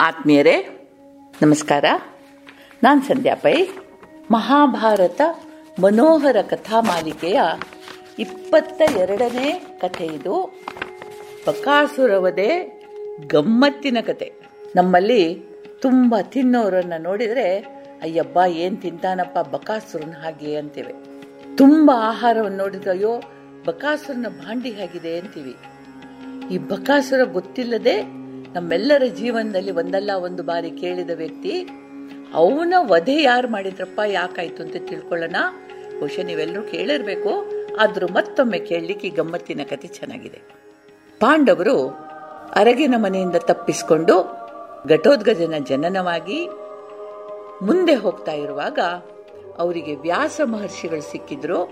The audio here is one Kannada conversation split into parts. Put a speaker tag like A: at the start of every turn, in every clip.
A: ಆತ್ಮೀಯರೇ, ನಮಸ್ಕಾರ. ನಾನು ಸಂಧ್ಯಾ ಪೈ. ಮಹಾಭಾರತ ಮನೋಹರ ಕಥಾ ಮಾಲಿಕೆಯ ಇಪ್ಪತ್ತ ಎರಡನೇ ಕಥೆ ಇದು. ಬಕಾಸುರವದೇ ಗಮ್ಮತ್ತಿನ ಕತೆ ನಮ್ಮಲ್ಲಿ ತುಂಬ ತಿನ್ನೋರನ್ನು ನೋಡಿದರೆ, ಅಯ್ಯಬ್ಬ, ಏನು ತಿಂತಾನಪ್ಪ ಬಕಾಸುರನ ಹಾಗೆ ಅಂತೇವೆ. ತುಂಬ ಆಹಾರವನ್ನು ನೋಡಿದ್ರೆ, ಅಯ್ಯೋ, ಬಕಾಸುರನ ಭಾಂಡಿ ಆಗಿದೆ ಅಂತೀವಿ. ಈ ಬಕಾಸುರ ಗೊತ್ತಿಲ್ಲದೆ ನಮ್ಮೆಲ್ಲರ ಜೀವನದಲ್ಲಿ ಒಂದಲ್ಲ ಒಂದು ಬಾರಿ ಕೇಳಿದ ವ್ಯಕ್ತಿ, ಅವನ ವಧೆ ಯಾರು ಮಾಡಿದ್ರಪ್ಪ, ಯಾಕಾಯ್ತು ಅಂತ ತಿಳ್ಕೊಳ್ಳೋಣ. ಬಹುಶಃ ನೀವೆಲ್ಲರೂ ಕೇಳಿರ್ಬೇಕು. ಆದರೂ ಮತ್ತೊಮ್ಮೆ ಕೇಳಲಿಕ್ಕೆ ಗಮ್ಮತ್ತಿನ ಕತೆ ಚೆನ್ನಾಗಿದೆ. ಪಾಂಡವರು ಅರಗಿನ ಮನೆಯಿಂದ ತಪ್ಪಿಸಿಕೊಂಡು ಘಟೋದ್ಗಜನ ಜನನವಾಗಿ ಮುಂದೆ ಹೋಗ್ತಾ ಇರುವಾಗ ಅವರಿಗೆ ವ್ಯಾಸ ಮಹರ್ಷಿಗಳು ಸಿಕ್ಕಿದ್ರು.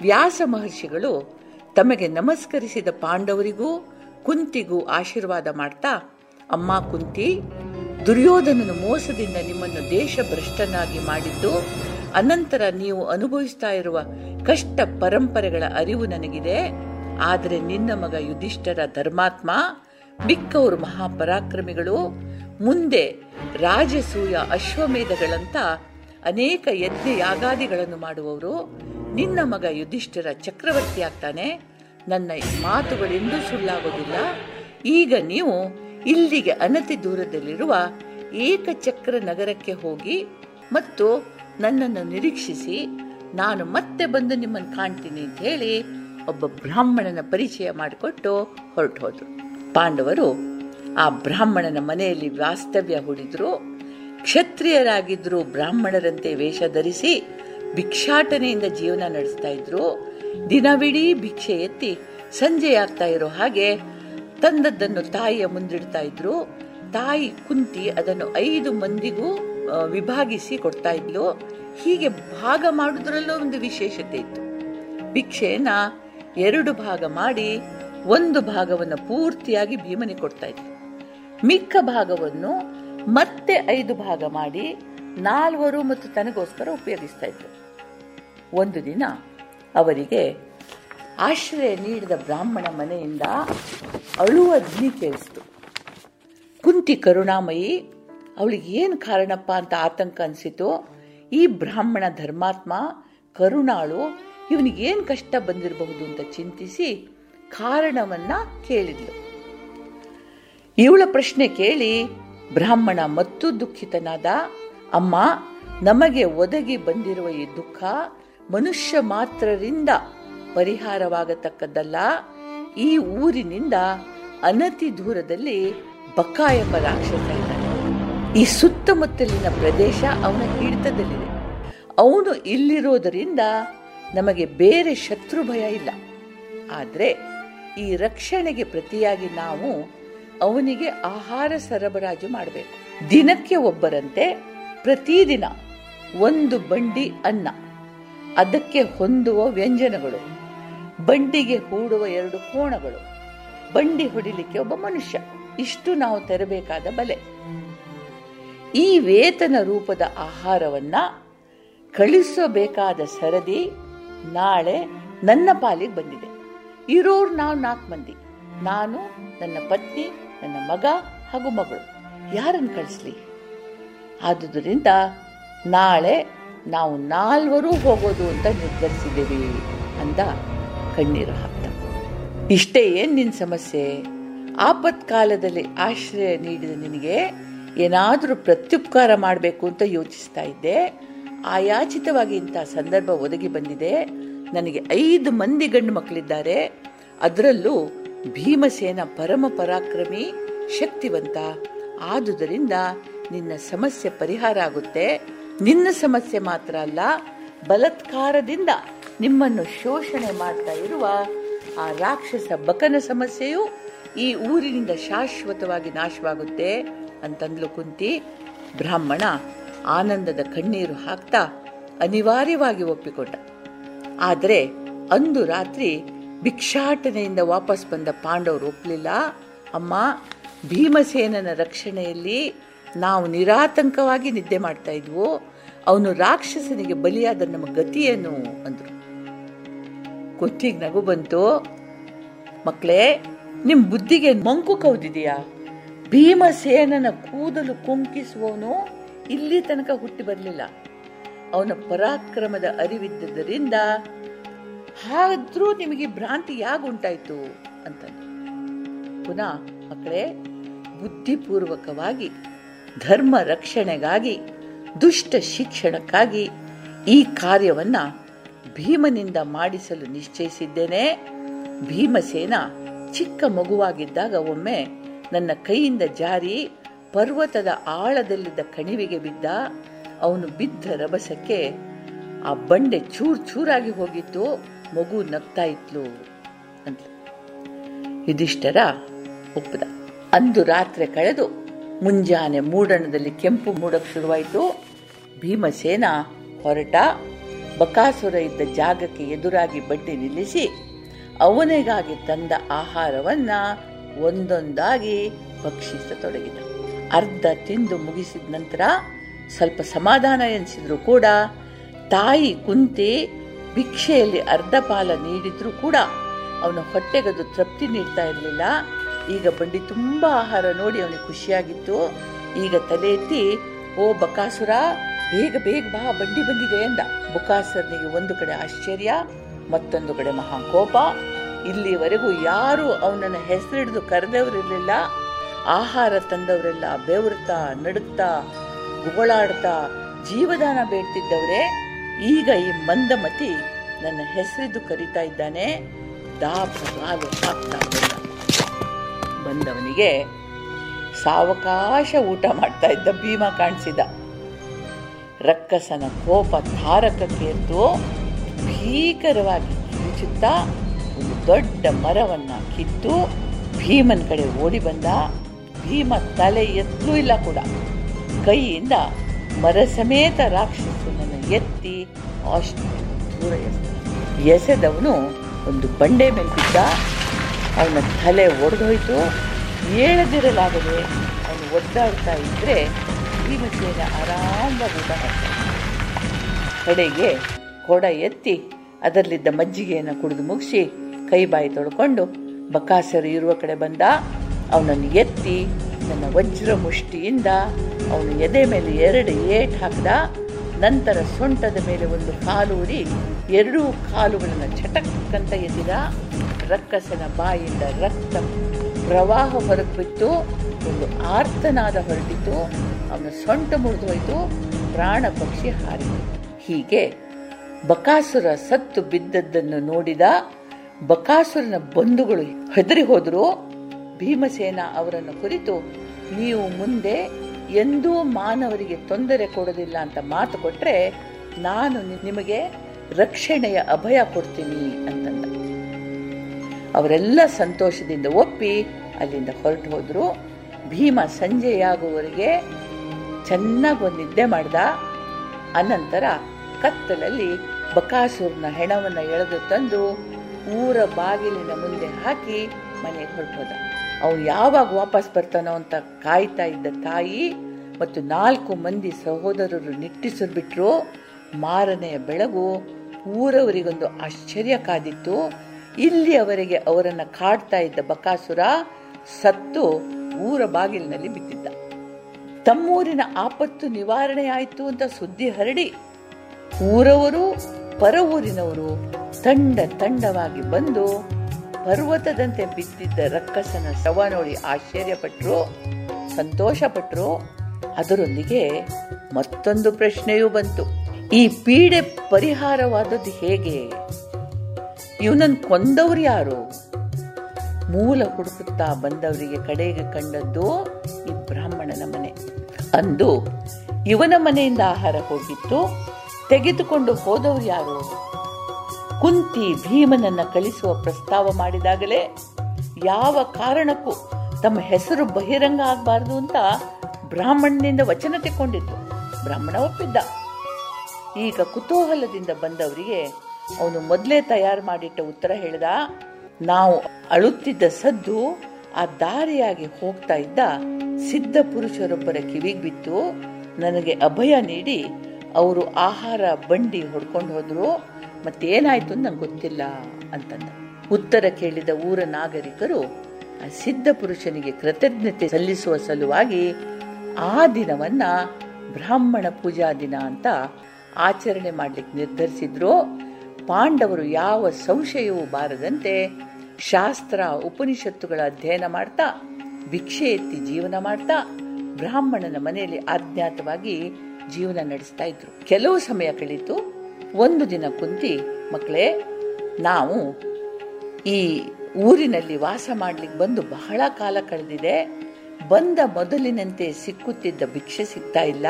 A: ವ್ಯಾಸ ಮಹರ್ಷಿಗಳು ತಮಗೆ ನಮಸ್ಕರಿಸಿದ ಪಾಂಡವರಿಗೂ ಕುಂತಿಗೂ ಆಶೀರ್ವಾದ ಮಾಡ್ತಾ, ಅಮ್ಮ ಕುಂತಿ, ದುರ್ಯೋಧನನ ಮೋಸದಿಂದ ನಿಮ್ಮನ್ನು ದೇಶಭ್ರಷ್ಟನಾಗಿ ಮಾಡಿದ್ದು, ಅನಂತರ ನೀವು ಅನುಭವಿಸ್ತಾ ಇರುವ ಕಷ್ಟ ಪರಂಪರೆಗಳ ಅರಿವು ನನಗಿದೆ. ಆದರೆ ನಿನ್ನ ಮಗ ಯುಧಿಷ್ಠರ ಧರ್ಮಾತ್ಮ ಮಿಕ್ಕವರು ಮಹಾಪರಾಕ್ರಮಿಗಳು, ಮುಂದೆ ರಾಜಸೂಯ ಅಶ್ವಮೇಧಗಳಂತ ಅನೇಕ ಯಜ್ಞ ಯಾಗಾದಿಗಳನ್ನು ಮಾಡುವವರು, ನಿನ್ನ ಮಗ ಯುಧಿಷ್ಠರ ಚಕ್ರವರ್ತಿ ಆಗ್ತಾನೆ ನನ್ನ ಮಾತುಗಳೆಂದೂ ಸುಳ್ಳಾಗೋದಿಲ್ಲ. ಈಗ ನೀವು ಇಲ್ಲಿಗೆ ಅನತಿ ದೂರದಲ್ಲಿರುವ ಏಕಚಕ್ರ ನಗರಕ್ಕೆ ಹೋಗಿ ಮತ್ತು ನನ್ನನ್ನು ನಿರೀಕ್ಷಿಸಿ, ನಾನು ಮತ್ತೆ ಬಂದು ನಿಮ್ಮನ್ನು ಕಾಣ್ತೀನಿ ಅಂತ ಹೇಳಿ ಒಬ್ಬ ಬ್ರಾಹ್ಮಣನ ಪರಿಚಯ ಮಾಡಿಕೊಟ್ಟು ಹೊರಟು ಹೋದರು ಪಾಂಡವರು ಆ ಬ್ರಾಹ್ಮಣನ ಮನೆಯಲ್ಲಿ ವಾಸ್ತವ್ಯ ಹೂಡಿದ್ರು. ಕ್ಷತ್ರಿಯರಾಗಿದ್ದರು ಬ್ರಾಹ್ಮಣರಂತೆ ವೇಷ ಧರಿಸಿ ಭಿಕ್ಷಾಟನೆಯಿಂದ ಜೀವನ ನಡೆಸ್ತಾ ಇದ್ರು. ದಿನವಿಡೀ ಭಿಕ್ಷೆ ಎತ್ತಿ ಸಂಜೆ ಆಗ್ತಾ ಇರೋ ಹಾಗೆ ತಂದದ್ದನ್ನು ತಾಯಿಯ ಮುಂದಿಡ್ತಾ ಇದ್ರು. ತಾಯಿ ಕುಂತಿ ಅದನ್ನು ಐದು ಮಂದಿಗೂ ವಿಭಾಗಿಸಿ ಕೊಡ್ತಾ ಇದ್ಲು. ಹೀಗೆ ಭಾಗ ಮಾಡುವುದರಲ್ಲೂ ಒಂದು ವಿಶೇಷತೆ ಇತ್ತು. ಭಿಕ್ಷೆಯನ್ನ ಎರಡು ಭಾಗ ಮಾಡಿ ಒಂದು ಭಾಗವನ್ನು ಪೂರ್ತಿಯಾಗಿ ಭೀಮನಿಗೆ ಕೊಡ್ತಾ ಇದ್ರು ಮಿಕ್ಕ ಭಾಗವನ್ನು ಮತ್ತೆ ಐದು ಭಾಗ ಮಾಡಿ ನಾಲ್ವರು ಮತ್ತು ತನಗೋಸ್ಕರ ಉಪಯೋಗಿಸ್ತಾ ಇದ್ರು. ಒಂದು ದಿನ ಅವರಿಗೆ ಆಶ್ರಯ ನೀಡಿದ ಬ್ರಾಹ್ಮಣ ಮನೆಯಿಂದ ಅಳುವ ಧ್ವನಿ ಕೇಳಿಸ್ತು. ಕುಂತಿ ಕರುಣಾಮಯಿ, ಅವಳಿಗೆ ಏನು ಕಾರಣಪ್ಪ ಅಂತ ಆತಂಕ ಅನಿಸಿತು, ಈ ಬ್ರಾಹ್ಮಣ ಧರ್ಮಾತ್ಮ, ಕರುಣಾಳು, ಇವನಿಗೆ ಏನು ಕಷ್ಟ ಬಂದಿರಬಹುದು ಅಂತ ಚಿಂತಿಸಿ ಕಾರಣವನ್ನ ಕೇಳಿದ್ಲು. ಇವಳ ಪ್ರಶ್ನೆ ಕೇಳಿ ಬ್ರಾಹ್ಮಣ ಮತ್ತು ದುಃಖಿತನಾದ, ಅಮ್ಮ, ನಮಗೆ ಒದಗಿ ಬಂದಿರುವ ಈ ದುಃಖ ಮನುಷ್ಯ ಮಾತ್ರರಿಂದ ಪರಿಹಾರವಾಗತಕ್ಕದ್ದಲ್ಲ, ಈ ಊರಿನಿಂದ ಅನತಿ ದೂರದಲ್ಲಿ ಬಕ್ಕ ಎಂಬ ರಾಕ್ಷಸ ಇದ್ದಾನೆ. ಈ ಸುತ್ತಮುತ್ತಲಿನ ಪ್ರದೇಶ ಅವನ ಹಿಡಿತದಲ್ಲಿದೆ. ಅವನು ಇಲ್ಲಿರೋದರಿಂದ ನಮಗೆ ಬೇರೆ ಶತ್ರು ಭಯ ಇಲ್ಲ. ಆದರೆ ಈ ರಕ್ಷಣೆಗೆ ಪ್ರತಿಯಾಗಿ ನಾವು ಅವನಿಗೆ ಆಹಾರ ಸರಬರಾಜು ಮಾಡಬೇಕು. ದಿನಕ್ಕೆ ಒಬ್ಬರಂತೆ ಪ್ರತಿದಿನ ಒಂದು ಬಂಡಿ ಅನ್ನ. ಅದಕ್ಕೆ ಹೊಂದುವ ವ್ಯಂಜನಗಳು, ಬಂಡಿಗೆ ಹೂಡುವ ಎರಡು ಕೋಣಗಳು, ಬಂಡಿ ಹೊಡಿಲಿಕ್ಕೆ ಒಬ್ಬ ಮನುಷ್ಯ. ಇಷ್ಟು ನಾವು ತೆರಬೇಕಾದ ಬಲೆ. ಈ ವೇತನ ರೂಪದ ಆಹಾರವನ್ನ ಕಳಿಸಬೇಕಾದ ಸರದಿ ನಾಳೆ ನನ್ನ ಪಾಲಿಗೆ ಬಂದಿದೆ. ಇರೋರು ನಾವು ನಾಲ್ಕು ಮಂದಿ. ನಾನು, ನನ್ನ ಪತ್ನಿ, ನನ್ನ ಮಗ ಹಾಗೂ ಮಗಳು. ಯಾರನ್ನು ಕಳಿಸ್ಲಿ? ಆದುದರಿಂದ ನಾಳೆ ನಾವು ನಾಲ್ವರು ಹೋಗೋದು ಅಂತ ನಿರ್ಧರಿಸಿದ್ದೀವಿ ಅಂದ ಕಣ್ಣೀರು ಹಾಕ್ತ ಇಷ್ಟೇ ಏನು ನಿನ್ನ ಸಮಸ್ಯೆ? ಆಪತ್ಕಾಲದಲ್ಲಿ ಆಶ್ರಯ ನೀಡಿದ ನಿನಗೆ ಏನಾದರೂ ಪ್ರತ್ಯುಪಕಾರ ಮಾಡಬೇಕು ಅಂತ ಯೋಚಿಸ್ತಾ ಇದ್ದೆ. ಆಯಾಚಿತವಾಗಿ ಇಂಥ ಸಂದರ್ಭ ಒದಗಿ ಬಂದಿದೆ. ನನಗೆ ಐದು ಮಂದಿ ಗಂಡು ಮಕ್ಕಳಿದ್ದಾರೆ. ಅದರಲ್ಲೂ ಭೀಮಸೇನ ಪರಮ ಪರಾಕ್ರಮಿ ಶಕ್ತಿವಂತ. ಆದುದರಿಂದ ನಿನ್ನ ಸಮಸ್ಯೆ ಪರಿಹಾರ ಆಗುತ್ತೆ. ನಿನ್ನ ಸಮಸ್ಯೆ ಮಾತ್ರ ಅಲ್ಲ, ಬಲತ್ಕಾರದಿಂದ ನಿಮ್ಮನ್ನು ಶೋಷಣೆ ಮಾಡ್ತಾ ಇರುವ ಆ ರಾಕ್ಷಸ ಬಕನ ಸಮಸ್ಯೆಯು ಈ ಊರಿನಿಂದ ಶಾಶ್ವತವಾಗಿ ನಾಶವಾಗುತ್ತೆ ಅಂತಂದ್ಲು ಕುಂತಿ. ಬ್ರಾಹ್ಮಣ ಆನಂದದ ಕಣ್ಣೀರು ಹಾಕ್ತಾ ಅನಿವಾರ್ಯವಾಗಿ ಒಪ್ಪಿಕೊಂಡ. ಆದರೆ ಅಂದು ರಾತ್ರಿ ಭಿಕ್ಷಾಟನೆಯಿಂದ ವಾಪಸ್ ಬಂದ ಪಾಂಡವರು ಒಪ್ಪಲಿಲ್ಲ ಅಮ್ಮ, ಭೀಮಸೇನನ ರಕ್ಷಣೆಯಲ್ಲಿ ನಾವು ನಿರಾತಂಕವಾಗಿ ನಿದ್ದೆ ಮಾಡ್ತಾ ಇದ್ವೋ, ಅವನು ರಾಕ್ಷಸನಿಗೆ ಬಲಿಯಾದ ನಮ್ಮ ಗತಿಯೇನು ಅಂದರು. ಕೊತ್ತಿಗೆ ನಗು ಬಂತು ಮಕ್ಕಳೇ ನಿಮ್ಮ ಬುದ್ಧಿಗೆ ಮಂಕು ಕೌದಿದೆಯಾ? ಭೀಮಸೇನನ ಕೂದಲು ಕುಂಕಿಸುವವನು ಇಲ್ಲಿ ತನಕ ಹುಟ್ಟಿ ಬರಲಿಲ್ಲ. ಅವನ ಪರಾಕ್ರಮದ ಅರಿವಿದ್ದರಿಂದ ಹಾದ್ರೂ ನಿಮಗೆ ಭ್ರಾಂತಿ ಯಾಗುಂಟಾಯ್ತು ಅಂತ ಪುನಃ ಮಕ್ಕಳೇ ಬುದ್ಧಿಪೂರ್ವಕವಾಗಿ ಧರ್ಮ ರಕ್ಷಣೆಗಾಗಿ, ದುಷ್ಟ ಶಿಕ್ಷಣಕ್ಕಾಗಿ ಈ ಕಾರ್ಯವನ್ನ ಭೀಮನಿಂದ ಮಾಡಿಸಲು ನಿಶ್ಚಯಿಸಿದ್ದೇನೆ. ಭೀಮಸೇನ ಚಿಕ್ಕ ಮಗುವಾಗಿದ್ದಾಗ ಒಮ್ಮೆ ನನ್ನ ಕೈಯಿಂದ ಜಾರಿ ಪರ್ವತದ ಆಳದಲ್ಲಿದ್ದ ಕಣಿವೆಗೆ ಬಿದ್ದ. ಅವನು ಬಿದ್ದ ರಭಸಕ್ಕೆ ಆ ಬಂಡೆ ಚೂರ್ ಚೂರಾಗಿ ಹೋಗಿತ್ತು. ಮಗು ನಗ್ತಾ ಇತ್ಲು ಅಂತ ಒಪ್ಪದ. ಅಂದು ರಾತ್ರಿ ಕಳೆದು ಮುಂಜಾನೆ ಮೂಡಣದಲ್ಲಿ ಕೆಂಪು ಮೂಡಕ್ ಶುರುವಾಯಿತು. ಭೀಮಸೇನ ಹೊರಟ. ಬಕಾಸುರ ಇದ್ದ ಜಾಗಕ್ಕೆ ಎದುರಾಗಿ ಬಡ್ಡಿ ನಿಲ್ಲಿಸಿ ಅವನಿಗಾಗಿ ತಂದ ಆಹಾರವನ್ನ ಒಂದೊಂದಾಗಿ ಭಕ್ಷಿಸತೊಡಗಿದ. ಅರ್ಧ ತಿಂದು ಮುಗಿಸಿದ ನಂತರ ಸ್ವಲ್ಪ ಸಮಾಧಾನ ಎನಿಸಿದ್ರು ಕೂಡ ತಾಯಿ ಕುಂತಿ ಭಿಕ್ಷೆಯಲ್ಲಿ ಅರ್ಧ ಪಾಲ ನೀಡಿದ್ರು ಕೂಡ ಅವನ ಹೊಟ್ಟೆಗದು ತೃಪ್ತಿ ನೀಡ್ತಾ ಇರಲಿಲ್ಲ. ಈಗ ಬಂಡಿ ತುಂಬಾ ಆಹಾರ ನೋಡಿ ಅವನಿಗೆ ಖುಷಿಯಾಗಿತ್ತು. ಈಗ ತಲೆ ಎತ್ತಿ, ಓ ಬಕಾಸುರ, ಬೇಗ ಬೇಗ ಬಾ, ಬಂಡಿ ಬಂದಿದೆ ಎಂದ ಬುಕಾಸುರನಿಗೆ ಒಂದು ಕಡೆ ಆಶ್ಚರ್ಯ, ಮತ್ತೊಂದು ಕಡೆ ಮಹಾಕೋಪ. ಇಲ್ಲಿವರೆಗೂ ಯಾರು ಅವನನ್ನ ಹೆಸರಿಡಿದು ಕರೆದವರಿರಲಿಲ್ಲ. ಆಹಾರ ತಂದವರೆಲ್ಲ ಬೆವರ್ತಾ ನಡುತ್ತಾ ಗುಗಳಾಡ್ತಾ ಜೀವದಾನ ಬೇಡ್ತಿದ್ದವರೇ. ಈಗ ಈ ಮಂದಮತಿ ನನ್ನ ಹೆಸರಿದ್ದು ಕರೀತಾ ಇದ್ದಾನೆ. ದಾಪಗಾಲು ಹಾಕ್ತಾ ಬಂದ ಬಂದವನಿಗೆ ಸಾವಕಾಶ ಊಟ ಮಾಡ್ತಾ ಇದ್ದ ಭೀಮ ಕಾಣಿಸಿದ. ರಕ್ಕಸನ ಕೋಪ ತಾರಕಕ್ಕೇರ್ತು ಭೀಕರವಾಗಿ ಕಿರುಚುತ್ತಾ ಒಂದು ದೊಡ್ಡ ಮರವನ್ನು ಕಿತ್ತು ಭೀಮನ ಕಡೆ ಓಡಿ ಬಂದ. ಭೀಮ ತಲೆ ಎತ್ತಲೂ ಇಲ್ಲ ಕೂಡ. ಕೈಯಿಂದ ಮರ ಸಮೇತ ರಾಕ್ಷಸನನ್ನು ಎತ್ತಿ ಅಷ್ಟು ದೂರ ಎಸೆದವನು ಒಂದು ಬಂಡೆ ಮೇಲೆ ಬಿದ್ದ. ಅವನ ತಲೆ ಒಡೆದೋಯ್ತು. ಹೇಳದಿರಲಾಗದೆ ಅವನು ಒದ್ದಾಡ್ತಾ ಇದ್ದರೆ ಭೀಮಸೇನ ಆರಾಮವಾಗಿ ಊಟ ಮಾಡ್ತಾನೆ. ಕಡೆಗೆ ಕೊಡ ಎತ್ತಿ ಅದರಲ್ಲಿದ್ದ ಮಜ್ಜಿಗೆಯನ್ನು ಕುಡಿದು ಮುಗಿಸಿ ಕೈ ಬಾಯಿ ತೊಳ್ಕೊಂಡು ಬಕಾಸರು ಇರುವ ಕಡೆ ಬಂದ. ಅವನನ್ನು ಎತ್ತಿ ನನ್ನ ವಜ್ರ ಮುಷ್ಟಿಯಿಂದ ಅವನು ಎದೆ ಮೇಲೆ ಎರಡು ಏಟ್ ಹಾಕಿದ. ನಂತರ ಸೊಂಟದ ಮೇಲೆ ಒಂದು ಕಾಲು ಉರಿ, ಎರಡೂ ಕಾಲುಗಳನ್ನು ಚಟಕ್ಕಂತ ಎದ್ದಿದ ರಕ್ಕಸನ ಬಾಯಿಂದ ರಕ್ತ ಪ್ರವಾಹ ಹೊರಗೆ ಬಿತ್ತು ಒಂದು ಆರ್ತನಾದ ಹೊರಟಿತು ಅವನ ಸೊಂಟ ಮುರಿದು ಹೋಯಿತು ಪ್ರಾಣ ಪಕ್ಷಿ ಹಾರಿತು. ಹೀಗೆ ಬಕಾಸುರ ಸತ್ತು ಬಿದ್ದದ್ದನ್ನು ನೋಡಿದ ಬಕಾಸುರನ ಬಂಧುಗಳು ಹೆದರಿ ಹೋದರು. ಭೀಮಸೇನ ಅವರನ್ನು ಕುರಿತು, ನೀವು ಮುಂದೆ ಎಂದೂ ಮಾನವರಿಗೆ ತೊಂದರೆ ಕೊಡೋದಿಲ್ಲ ಅಂತ ಮಾತು ಕೊಟ್ಟರೆ ನಾನು ನಿಮಗೆ ರಕ್ಷಣೆಯ ಅಭಯ ಕೊಡ್ತೀನಿ ಅಂತಂದ. ಅವರೆಲ್ಲ ಸಂತೋಷದಿಂದ ಒಪ್ಪಿ ಅಲ್ಲಿಂದ ಹೊರಟು ಹೋದ್ರು. ಭೀಮ ಸಂಜೆಯಾಗುವವರೆಗೆ ಚೆನ್ನಾಗಿ ಒಂದು ನಿದ್ದೆ ಮಾಡ್ದ. ಅನಂತರ ಕತ್ತಲಲ್ಲಿ ಬಕಾಸೂರ್ನ ಹೆಣವನ್ನು ಎಳೆದು ತಂದು ಊರ ಬಾಗಿಲಿನ ಮುಂದೆ ಹಾಕಿ ಮನೆಗೆ ಹೊರಟೋದ ಅವನು ಯಾವಾಗ ವಾಪಸ್ ಬರ್ತಾನೋ ಅಂತ ಕಾಯ್ತಾ ಇದ್ದ ತಾಯಿ ಮತ್ತು ನಾಲ್ಕು ಮಂದಿ ಸಹೋದರರು ನಿಟ್ಟಿಸಲು ಬಿಟ್ಟರು ಮಾರನೆಯ ಬೆಳಗು ಊರವರಿಗೊಂದು ಆಶ್ಚರ್ಯ ಕಾದಿತ್ತು. ಇಲ್ಲಿ ಅವರಿಗೆ ಅವರನ್ನ ಕಾಡ್ತಾ ಇದ್ದ ಬಕಾಸುರ ಸತ್ತು ಊರ ಬಾಗಿಲಿನಲ್ಲಿ ಬಿದ್ದಿದ್ದ. ತಮ್ಮೂರಿನ ಆಪತ್ತು ನಿವಾರಣೆ ಆಯಿತು ಅಂತ ಸುದ್ದಿ ಹರಡಿ. ಊರವರು ಪರ ಊರಿನವರು ತಂಡ ತಂಡವಾಗಿ ಬಂದು ಪರ್ವತದಂತೆ ಬಿದ್ದಿದ್ದ ರಕ್ಕಸನ ಶವ ನೋಡಿ ಆಶ್ಚರ್ಯಪಟ್ಟರು ಸಂತೋಷಪಟ್ಟರು ಅದರೊಂದಿಗೆ ಮತ್ತೊಂದು ಪ್ರಶ್ನೆಯೂ ಬಂತು. ಈ ಪೀಡೆ ಪರಿಹಾರವಾದದ್ದು ಹೇಗೆ? ಇವನನ್ನು ಕೊಂದವ್ರು ಯಾರು? ಮೂಲ ಹುಡುಕುತ್ತಾ ಬಂದವರಿಗೆ ಕಡೆಗೆ ಕಂಡದ್ದು ಈ ಬ್ರಾಹ್ಮಣನ ಮನೆ. ಅಂದು ಇವನ ಮನೆಯಿಂದ ಆಹಾರ ಹೋಗಿತ್ತು. ತೆಗೆದುಕೊಂಡು ಹೋದವರು ಯಾರು? ಕುಂತಿ ಭೀಮನನ್ನ ಕಳಿಸುವ ಪ್ರಸ್ತಾವ ಮಾಡಿದಾಗಲೇ ಯಾವ ಕಾರಣಕ್ಕೂ ತಮ್ಮ ಹೆಸರು ಬಹಿರಂಗ ಆಗಬಾರದು ಅಂತ ಬ್ರಾಹ್ಮಣನಿಂದ ವಚನ ತೆಕ್ಕೊಂಡಿತ್ತು. ಬ್ರಾಹ್ಮಣ ಒಪ್ಪಿದ್ದ. ಈಗ ಕುತೂಹಲದಿಂದ ಬಂದವರಿಗೆ ಅವನು ಮೊದಲೇ ತಯಾರು ಮಾಡಿಟ್ಟ ಉತ್ತರ ಹೇಳಿದ, ನಾವು ಅಳುತ್ತಿದ್ದ ಸದ್ದು ಆ ದಾರಿಯಾಗಿ ಹೋಗ್ತಾ ಇದ್ದ ಸಿದ್ಧ ಪುರುಷರೊಬ್ಬರ ಕಿವಿಗೆ ಬಿತ್ತು. ನನಗೆ ಅಭಯ ನೀಡಿ ಅವರು ಆಹಾರ ಬಂಡಿ ಹೊಡ್ಕೊಂಡು ಹೋದ್ರು. ಮತ್ತೇನಾಯ್ತು ನಂಗೆ ಗೊತ್ತಿಲ್ಲ ಅಂತಂದ. ಉತ್ತರ ಕೇಳಿದ ಊರ ನಾಗರಿಕರು ಆ ಸಿದ್ಧ ಪುರುಷನಿಗೆ ಕೃತಜ್ಞತೆ ಸಲ್ಲಿಸುವ ಸಲುವಾಗಿ ಆ ದಿನವನ್ನ ಬ್ರಾಹ್ಮಣ ಪೂಜಾ ದಿನ ಅಂತ ಆಚರಣೆ ಮಾಡ್ಲಿಕ್ಕೆ ನಿರ್ಧರಿಸಿದ್ರು, ಪಾಂಡವರು ಯಾವ ಸಂಶಯವೂ ಬಾರದಂತೆ ಶಾಸ್ತ್ರ ಉಪನಿಷತ್ತುಗಳ ಅಧ್ಯಯನ ಮಾಡ್ತಾ, ಭಿಕ್ಷೆ ಎತ್ತಿ ಜೀವನ ಮಾಡ್ತಾ ಬ್ರಾಹ್ಮಣನ ಮನೆಯಲ್ಲಿ ಅಜ್ಞಾತವಾಗಿ ಜೀವನ ನಡೆಸ್ತಾ ಇದ್ರು. ಕೆಲವು ಸಮಯ ಕಳೀತು ಒಂದು ದಿನ ಕುಂತಿ, ಮಕ್ಕಳೇ, ನಾವು ಈ ಊರಿನಲ್ಲಿ ವಾಸ ಮಾಡ್ಲಿಕ್ಕೆ ಬಂದು ಬಹಳ ಕಾಲ ಕಳೆದಿದೆ. ಬಂದ ಮೊದಲಿನಂತೆ ಸಿಕ್ಕುತ್ತಿದ್ದ ಭಿಕ್ಷೆ ಸಿಗ್ತಾ ಇಲ್ಲ.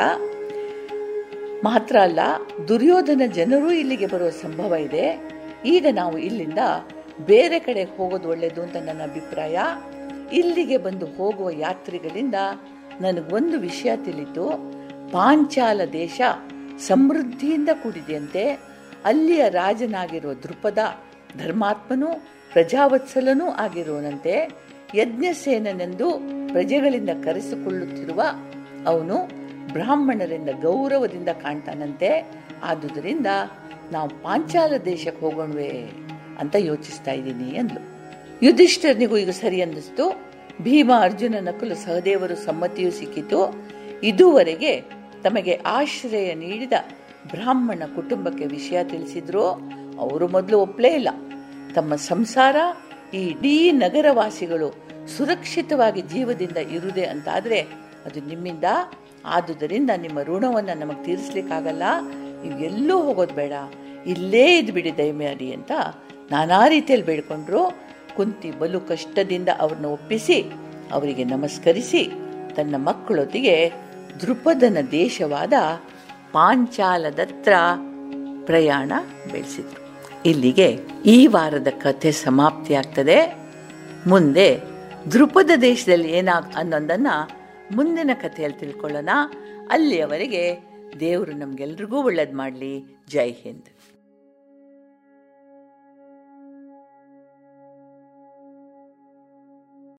A: ಮಾತ್ರ ಅಲ್ಲ, ದುರ್ಯೋಧನ ಜನರು ಇಲ್ಲಿಗೆ ಬರುವ ಸಂಭವ ಇದೆ. ಈಗ ನಾವು ಇಲ್ಲಿಂದ ಬೇರೆ ಕಡೆ ಹೋಗೋದು ಒಳ್ಳೆಯದು ಅಂತ ನನ್ನ ಅಭಿಪ್ರಾಯ. ಇಲ್ಲಿಗೆ ಬಂದು ಹೋಗುವ ಯಾತ್ರಿಗಳಿಂದ ನನಗೊಂದು ವಿಷಯ ತಿಳಿತು. ಪಾಂಚಾಲ ದೇಶ ಸಮೃದ್ಧಿಯಿಂದ ಕೂಡಿದೆಯಂತೆ ಅಲ್ಲಿಯ ರಾಜನಾಗಿರುವ ದೃಪದ ಧರ್ಮಾತ್ಮನೂ, ಪ್ರಜಾವತ್ಸಲನೂ ಆಗಿರುವನಂತೆ ಯಜ್ಞಸೇನನೆಂದು ಪ್ರಜೆಗಳಿಂದ ಕರೆಸಿಕೊಳ್ಳುತ್ತಿರುವ ಅವನು ಬ್ರಾಹ್ಮಣರಿಂದ ಗೌರವದಿಂದ ಕಾಣ್ತಾನಂತೆ. ಆದುದರಿಂದ ನಾವು ಪಾಂಚಾಲ ದೇಶಕ್ಕೆ ಹೋಗೋಣವೆ ಅಂತ ಯೋಚಿಸ್ತಾ ಇದ್ದೀನಿ ಅಂದ್ಲು. ಯುಧಿಷ್ಠರನಿಗೂ ಈಗ ಸರಿ ಅನ್ನಿಸ್ತು. ಭೀಮ ಅರ್ಜುನ ನಕುಲು ಸಹದೇವರು ಸಮ್ಮತಿಯೂ ಸಿಕ್ಕಿತು. ಇದುವರೆಗೆ ತಮಗೆ ಆಶ್ರಯ ನೀಡಿದ ಬ್ರಾಹ್ಮಣ ಕುಟುಂಬಕ್ಕೆ ವಿಷಯ ತಿಳಿಸಿದ್ರು ಅವರು ಮೊದಲು ಒಪ್ಪಲೇ ಇಲ್ಲ. ತಮ್ಮ ಸಂಸಾರ ಈ ಇಡೀ ನಗರವಾಸಿಗಳು ಸುರಕ್ಷಿತವಾಗಿ ಜೀವದಿಂದ ಇರುವುದೇ ಅಂತಾದರೆ ಅದು ನಿಮ್ಮಿಂದ. ಆದುದರಿಂದ ನಿಮ್ಮ ಋಣವನ್ನು ನಮಗೆ ತೀರಿಸ್ಲಿಕ್ಕಾಗಲ್ಲ. ನೀವು ಎಲ್ಲೂ ಹೋಗೋದು ಬೇಡ. ಇಲ್ಲೇ ಇದ್ಬಿಡಿ ದಯಮಾಡಿ ಅಂತ ನಾನಾ ರೀತಿಯಲ್ಲಿ ಬೇಡ್ಕೊಂಡ್ರು. ಕುಂತಿ ಬಲು ಕಷ್ಟದಿಂದ ಅವ್ರನ್ನ ಒಪ್ಪಿಸಿ, ಅವರಿಗೆ ನಮಸ್ಕರಿಸಿ, ತನ್ನ ಮಕ್ಕಳೊತ್ತಿಗೆ ದೃಪದನ ದೇಶವಾದ ಪಾಂಚಾಲದತ್ರ ಪ್ರಯಾಣ ಬೆಳೆಸಿದರು. ಇಲ್ಲಿಗೆ ಈ ವಾರದ ಕಥೆ ಸಮಾಪ್ತಿಯಾಗ್ತದೆ. ಮುಂದೆ ದೃಪದ ದೇಶದಲ್ಲಿ ಏನಾಗ, ಅನ್ನೋದನ್ನು ಮುಂದಿನ ಕಥೆಯಲ್ಲಿ ತಿಳ್ಕೊಳ್ಳೋಣ. ಅಲ್ಲಿಯವರೆಗೆ ದೇವರು ನಮಗೆಲ್ರಿಗೂ ಒಳ್ಳೇದು ಮಾಡಲಿ. ಜೈ ಹಿಂದ್.